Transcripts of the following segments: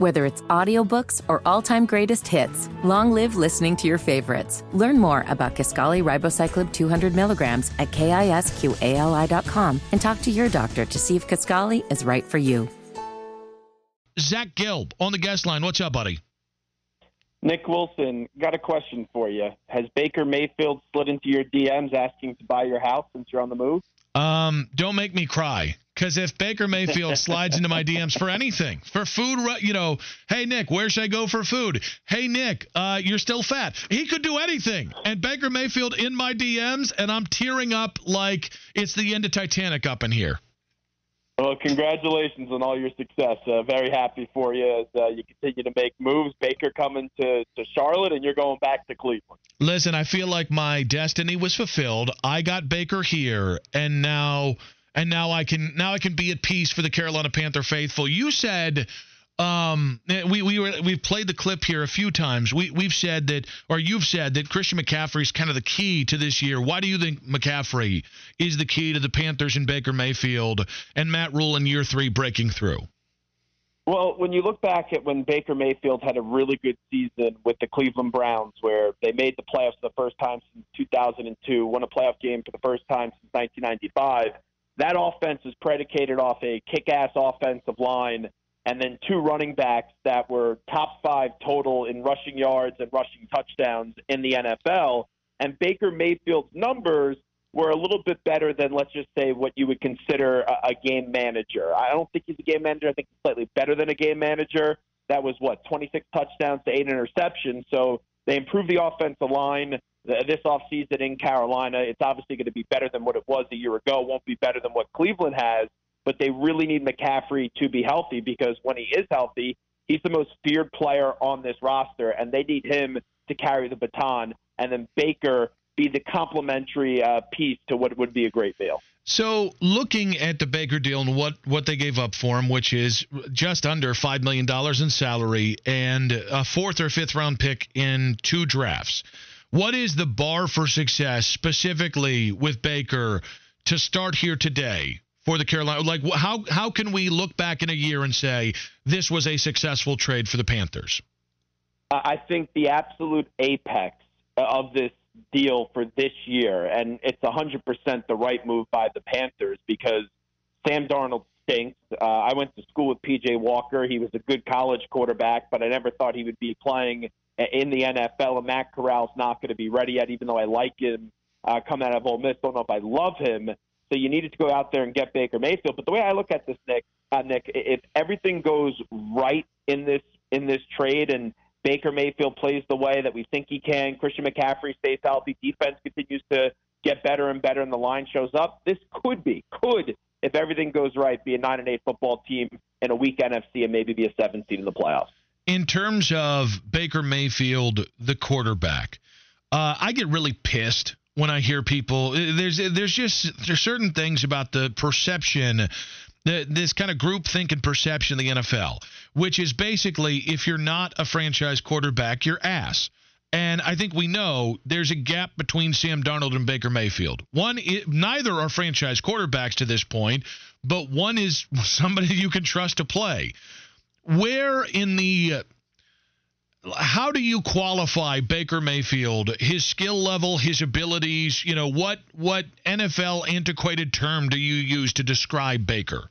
Whether it's audiobooks or all-time greatest hits, long live listening to your favorites. Learn more about Kisqali Ribociclib 200 milligrams at kisqali.com and talk to your doctor to see if Kisqali is right for you. Zach Gelb on the guest line. What's up, buddy? Nick Wilson, got a question for you. Has Baker Mayfield slid into your DMs asking to buy your house since you're on the move? Um, don't make me cry. Because if Baker Mayfield slides into my DMs for anything, for food, you know, hey Nick, where should I go for food? Hey Nick, uh, you're still fat. He could do anything. And Baker Mayfield in my DMs, and I'm tearing up like it's the end of Titanic up in here. Well, congratulations on all your success. Uh, very happy for you as uh, you continue to make moves. Baker coming to, to Charlotte, and you're going back to Cleveland. Listen, I feel like my destiny was fulfilled. I got Baker here, and now and now I can now I can be at peace for the Carolina Panther faithful. You said um, we we were we've played the clip here a few times. We we've said that, or you've said that Christian McCaffrey is kind of the key to this year. Why do you think McCaffrey is the key to the Panthers and Baker Mayfield and Matt Rhule in year three breaking through? Well, when you look back at when Baker Mayfield had a really good season with the Cleveland Browns, where they made the playoffs for the first time since 2002, won a playoff game for the first time since 1995, that offense is predicated off a kick-ass offensive line and then two running backs that were top five total in rushing yards and rushing touchdowns in the NFL. And Baker Mayfield's numbers were a little bit better than, let's just say, what you would consider a, a game manager. I don't think he's a game manager. I think he's slightly better than a game manager. That was what 26 touchdowns to eight interceptions. So they improved the offensive line this offseason in Carolina. It's obviously going to be better than what it was a year ago. It won't be better than what Cleveland has but they really need McCaffrey to be healthy because when he is healthy, he's the most feared player on this roster, and they need him to carry the baton, and then Baker be the complementary uh, piece to what would be a great deal. So, looking at the Baker deal and what, what they gave up for him, which is just under $5 million in salary and a fourth or fifth round pick in two drafts, what is the bar for success specifically with Baker to start here today for the Carolina? Like, how how can we look back in a year and say this was a successful trade for the Panthers? I think the absolute apex of this deal for this year, and it's 100% the right move by the Panthers because Sam Darnold stinks. Uh, I went to school with PJ Walker. He was a good college quarterback, but I never thought he would be playing in the NFL. And Matt Corral's not going to be ready yet, even though I like him uh, coming out of Ole Miss. Don't know if I love him. So you needed to go out there and get Baker Mayfield. But the way I look at this, Nick, uh, Nick, if everything goes right in this in this trade and Baker Mayfield plays the way that we think he can, Christian McCaffrey stays healthy, defense continues to get better and better, and the line shows up, this could be could if everything goes right, be a nine and eight football team in a weak NFC and maybe be a seven seed in the playoffs. In terms of Baker Mayfield, the quarterback, uh, I get really pissed when I hear people. There's there's just there's certain things about the perception this kind of group thinking perception of the NFL, which is basically if you're not a franchise quarterback, you're ass. And I think we know there's a gap between Sam Darnold and Baker Mayfield. One, it, neither are franchise quarterbacks to this point, but one is somebody you can trust to play. Where in the how do you qualify Baker Mayfield, his skill level, his abilities? You know, what what NFL antiquated term do you use to describe Baker?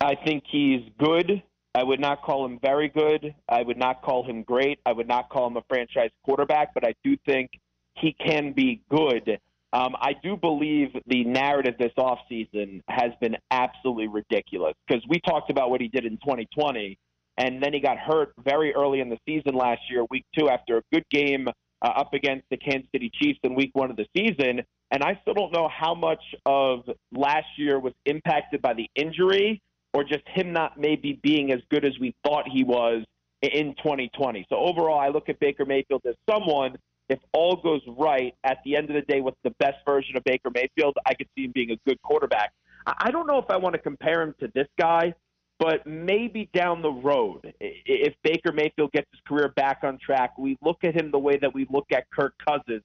I think he's good. I would not call him very good. I would not call him great. I would not call him a franchise quarterback, but I do think he can be good. Um, I do believe the narrative this offseason has been absolutely ridiculous because we talked about what he did in 2020 and then he got hurt very early in the season last year, week two, after a good game uh, up against the Kansas City Chiefs in week one of the season. And I still don't know how much of last year was impacted by the injury or just him not maybe being as good as we thought he was in 2020. So overall, I look at Baker Mayfield as someone, if all goes right, at the end of the day, with the best version of Baker Mayfield, I could see him being a good quarterback. I don't know if I want to compare him to this guy but maybe down the road, if Baker Mayfield gets his career back on track, we look at him the way that we look at Kirk Cousins,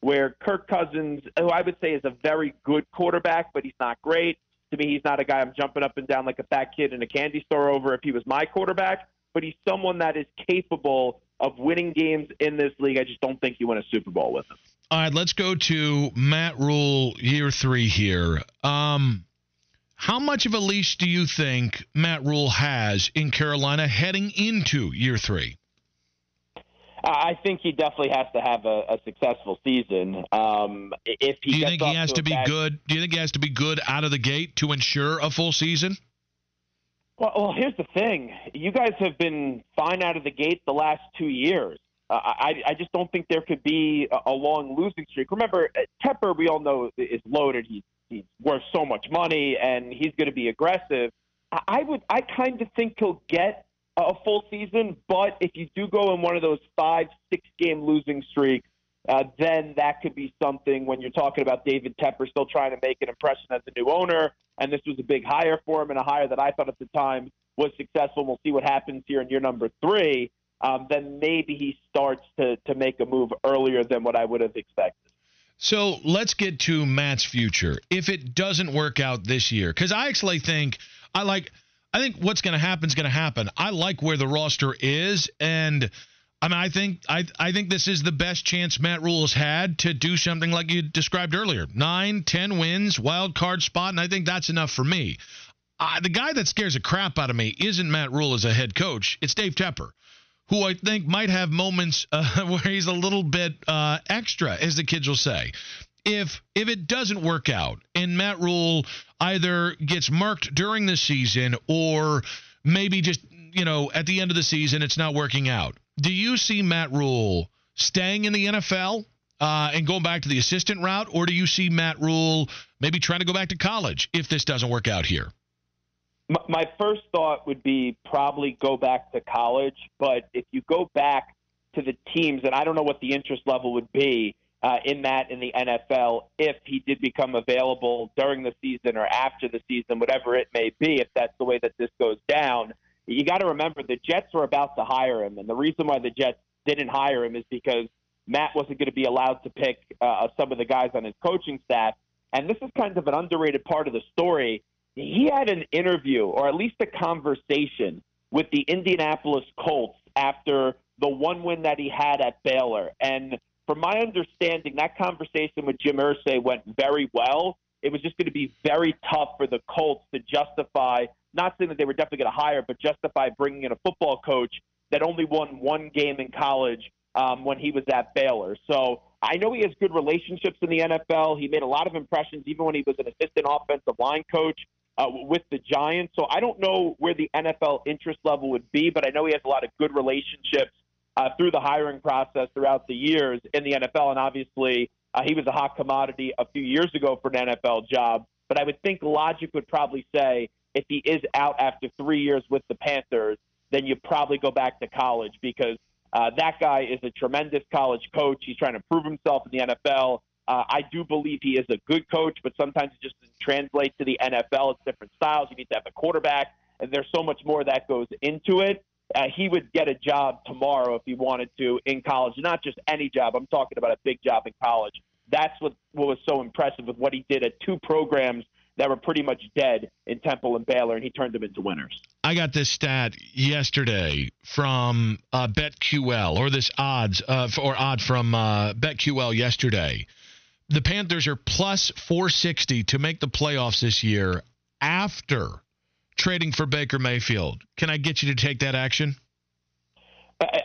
where Kirk Cousins, who I would say is a very good quarterback, but he's not great. To me, he's not a guy I'm jumping up and down like a fat kid in a candy store over if he was my quarterback. but he's someone that is capable of winning games in this league. I just don't think you win a Super Bowl with him. All right, let's go to Matt Rhule, year three here. Um, how much of a leash do you think Matt Rhule has in Carolina heading into year three? I think he definitely has to have a, a successful season. Um, if he do you think he has to, to be bad... good? Do you think he has to be good out of the gate to ensure a full season? Well, well, here's the thing: you guys have been fine out of the gate the last two years. Uh, I, I just don't think there could be a, a long losing streak. Remember, uh, Tepper, we all know is loaded. He's he's worth so much money, and he's going to be aggressive. I, I would, I kind of think he'll get a full season. But if you do go in one of those five, six game losing streaks, uh, then that could be something when you're talking about David Tepper still trying to make an impression as a new owner. And this was a big hire for him and a hire that I thought at the time was successful. We'll see what happens here in year number three. Um, then maybe he starts to, to make a move earlier than what I would have expected. So let's get to Matt's future. If it doesn't work out this year, because I actually think I like I think what's going to happen is going to happen. I like where the roster is, and I mean, I think I I think this is the best chance Matt Rhule has had to do something like you described earlier: nine, ten wins, wild card spot, and I think that's enough for me. The guy that scares the crap out of me isn't Matt Rhule as a head coach; it's Dave Tepper, who I think might have moments uh, where he's a little bit uh, extra, as the kids will say. If if it doesn't work out and Matt Rhule either gets marked during the season or maybe just you know at the end of the season it's not working out, do you see Matt Rhule staying in the NFL uh, and going back to the assistant route, or do you see Matt Rhule maybe trying to go back to college if this doesn't work out here? My first thought would be probably go back to college, but if you go back to the teams, and I don't know what the interest level would be uh, in that in the NFL if he did become available during the season or after the season, whatever it may be, if that's the way that this goes down. You got to remember the Jets were about to hire him, and the reason why the Jets didn't hire him is because Matt wasn't going to be allowed to pick uh, some of the guys on his coaching staff. And this is kind of an underrated part of the story. He had an interview, or at least a conversation, with the Indianapolis Colts after the one win that he had at Baylor. And from my understanding, that conversation with Jim Irsay went very well. It was just going to be very tough for the Colts to justify, not saying that they were definitely going to hire, but justify bringing in a football coach that only won one game in college um, when he was at Baylor. So I know he has good relationships in the NFL. He made a lot of impressions even when he was an assistant offensive line coach uh, with the Giants. So I don't know where the NFL interest level would be, but I know he has a lot of good relationships uh, through the hiring process throughout the years in the NFL. And obviously, uh, he was a hot commodity a few years ago for an NFL job. But I would think logic would probably say if he is out after three years with the Panthers, then you probably go back to college because uh, that guy is a tremendous college coach. He's trying to prove himself in the NFL. Uh, I do believe he is a good coach, but sometimes it just doesn't translate to the NFL. It's different styles. You need to have a quarterback, and there's so much more that goes into it uh, he would get a job tomorrow if he wanted to in college. Not just any job. I'm talking about a big job in college. That's what, what was so impressive with what he did at two programs that were pretty much dead in Temple and Baylor, and he turned them into winners. I got this stat yesterday from uh, BetQL, or this odds uh, or odd from uh, BetQL yesterday. The Panthers are plus 460 to make the playoffs this year after trading for Baker Mayfield. Can I get you to take that action?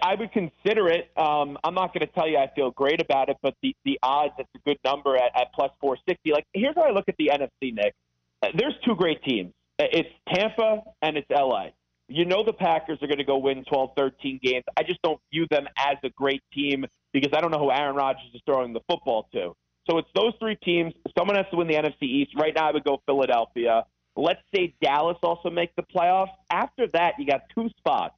I would consider it. Um, I'm not going to tell you I feel great about it, but the, the odds, it's a good number at, at plus 460. Like, here's how I look at the NFC, Nick. There's two great teams. It's Tampa and it's LA. You know the Packers are going to go win 12, 13 games. I just don't view them as a great team because I don't know who Aaron Rodgers is throwing the football to. So it's those three teams. Someone has to win the NFC East. Right now, I would go Philadelphia. Let's say Dallas also makes the playoffs. After that, you got two spots.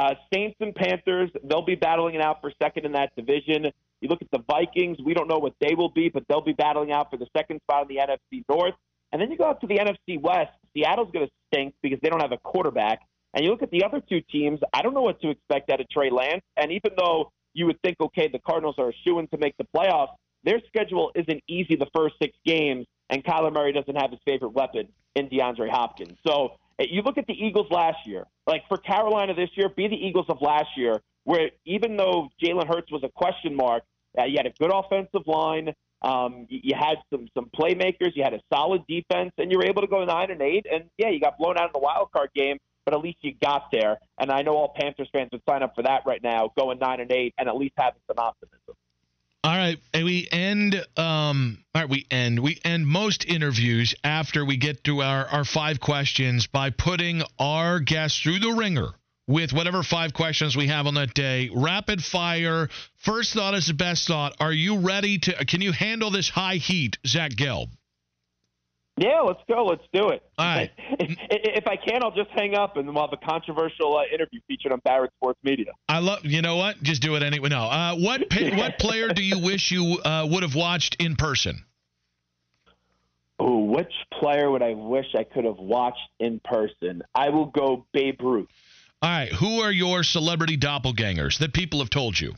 Uh, Saints and Panthers, they'll be battling it out for second in that division. You look at the Vikings, we don't know what they will be, but they'll be battling out for the second spot in the NFC North. And then you go up to the NFC West. Seattle's going to stink because they don't have a quarterback. And you look at the other two teams, I don't know what to expect out of Trey Lance. And even though you would think, okay, the Cardinals are a shoo to make the playoffs, their schedule isn't easy the first six games, and Kyler Murray doesn't have his favorite weapon in DeAndre Hopkins. So You look at the Eagles last year. Like for Carolina this year, be the Eagles of last year, where even though Jalen Hurts was a question mark, uh, you had a good offensive line. Um, you had some some playmakers. You had a solid defense, and you were able to go nine and eight. And yeah, you got blown out in the wild card game, but at least you got there. And I know all Panthers fans would sign up for that right now, going nine and eight, and at least having some optimism. All right, and we end. Um, all right, we end. We end most interviews after we get to our our five questions by putting our guests through the ringer with whatever five questions we have on that day. Rapid fire. First thought is the best thought. Are you ready to? Can you handle this high heat, Zach Gelb? Yeah, let's go. Let's do it. All right. If, if I can, I'll just hang up and we'll have a controversial uh, interview featured on Barrett Sports Media. I love. You know what? Just do it anyway. No. Uh, what what player do you wish you uh, would have watched in person? Oh, which player would I wish I could have watched in person? I will go Babe Ruth. All right. Who are your celebrity doppelgangers that people have told you?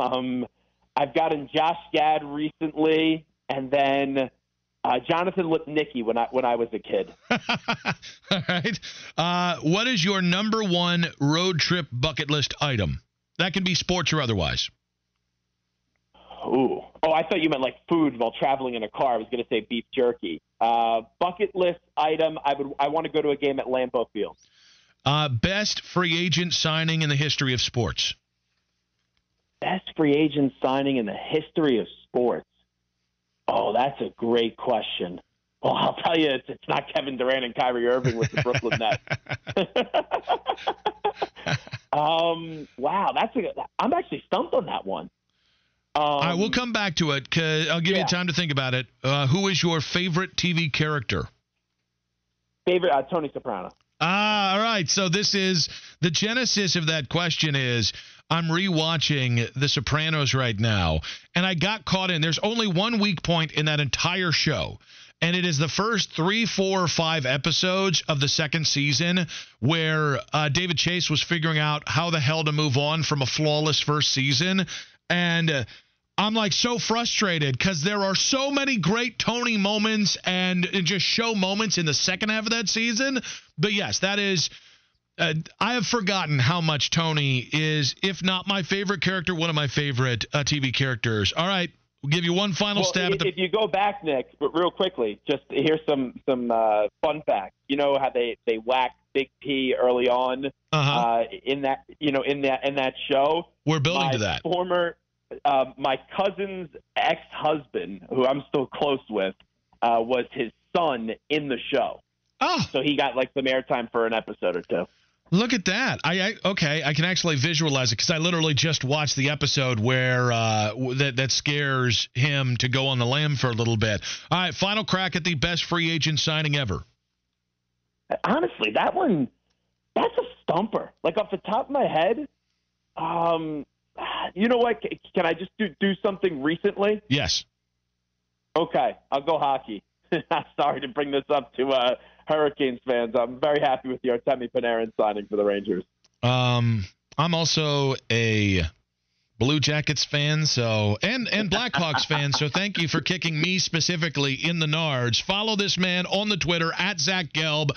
Um, I've gotten Josh Gad recently, and then uh, Jonathan Lipnicki when I when I was a kid. All right. Uh, what is your number one road trip bucket list item? That can be sports or otherwise. Ooh. Oh, I thought you meant like food while traveling in a car. I was going to say beef jerky. Uh, bucket list item. I would. I want to go to a game at Lambeau Field. Uh, best free agent signing in the history of sports. Best free agent signing in the history of sports. Oh, that's a great question. Well, I'll tell you, it's, it's not Kevin Durant and Kyrie Irving with the Brooklyn Nets. um, wow, that's a. I'm actually stumped on that one. Um, All right, we'll come back to it. Cause I'll give yeah. you time to think about it. Uh, who is your favorite TV character? Favorite uh, Tony Soprano. Ah, all right. So this is the genesis of that question is I'm rewatching The Sopranos right now, and I got caught in. There's only one weak point in that entire show. And it is the first three, four, five episodes of the second season where uh, David Chase was figuring out how the hell to move on from a flawless first season. And uh, I'm like so frustrated because there are so many great Tony moments and, just show moments in the second half of that season. But yes, that is. Uh, I have forgotten how much Tony is, if not my favorite character, one of my favorite uh, TV characters. All right, we'll give you one final well, stab. If, the- if you go back, Nick, real quickly, just here's some some uh, fun facts. You know how they they whack Big P early on uh-huh. uh, in that you know in that in that show. We're building my to that. Former uh, my cousin's ex-husband, who I'm still close with, uh, was his son in the show. Oh, so he got like some airtime for an episode or two. Look at that! I, I okay, I can actually visualize it because I literally just watched the episode where uh, that that scares him to go on the lam for a little bit. All right, final crack at the best free agent signing ever. Honestly, that one, that's a stumper. Like off the top of my head, um, you know what? Can I just do do something recently? Yes. Okay, I'll go hockey. Sorry to bring this up to uh, Hurricanes fans. I'm very happy with the Artemi Panarin signing for the Rangers. Um, I'm also a Blue Jackets fan, so and and Blackhawks fan. So thank you for kicking me specifically in the nards. Follow this man on the Twitter at Zach Gelb.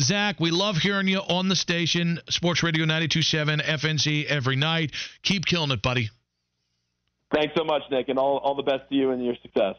Zach, we love hearing you on the station, Sports Radio 92.7 FNC every night. Keep killing it, buddy. Thanks so much, Nick, and all, all the best to you and your success.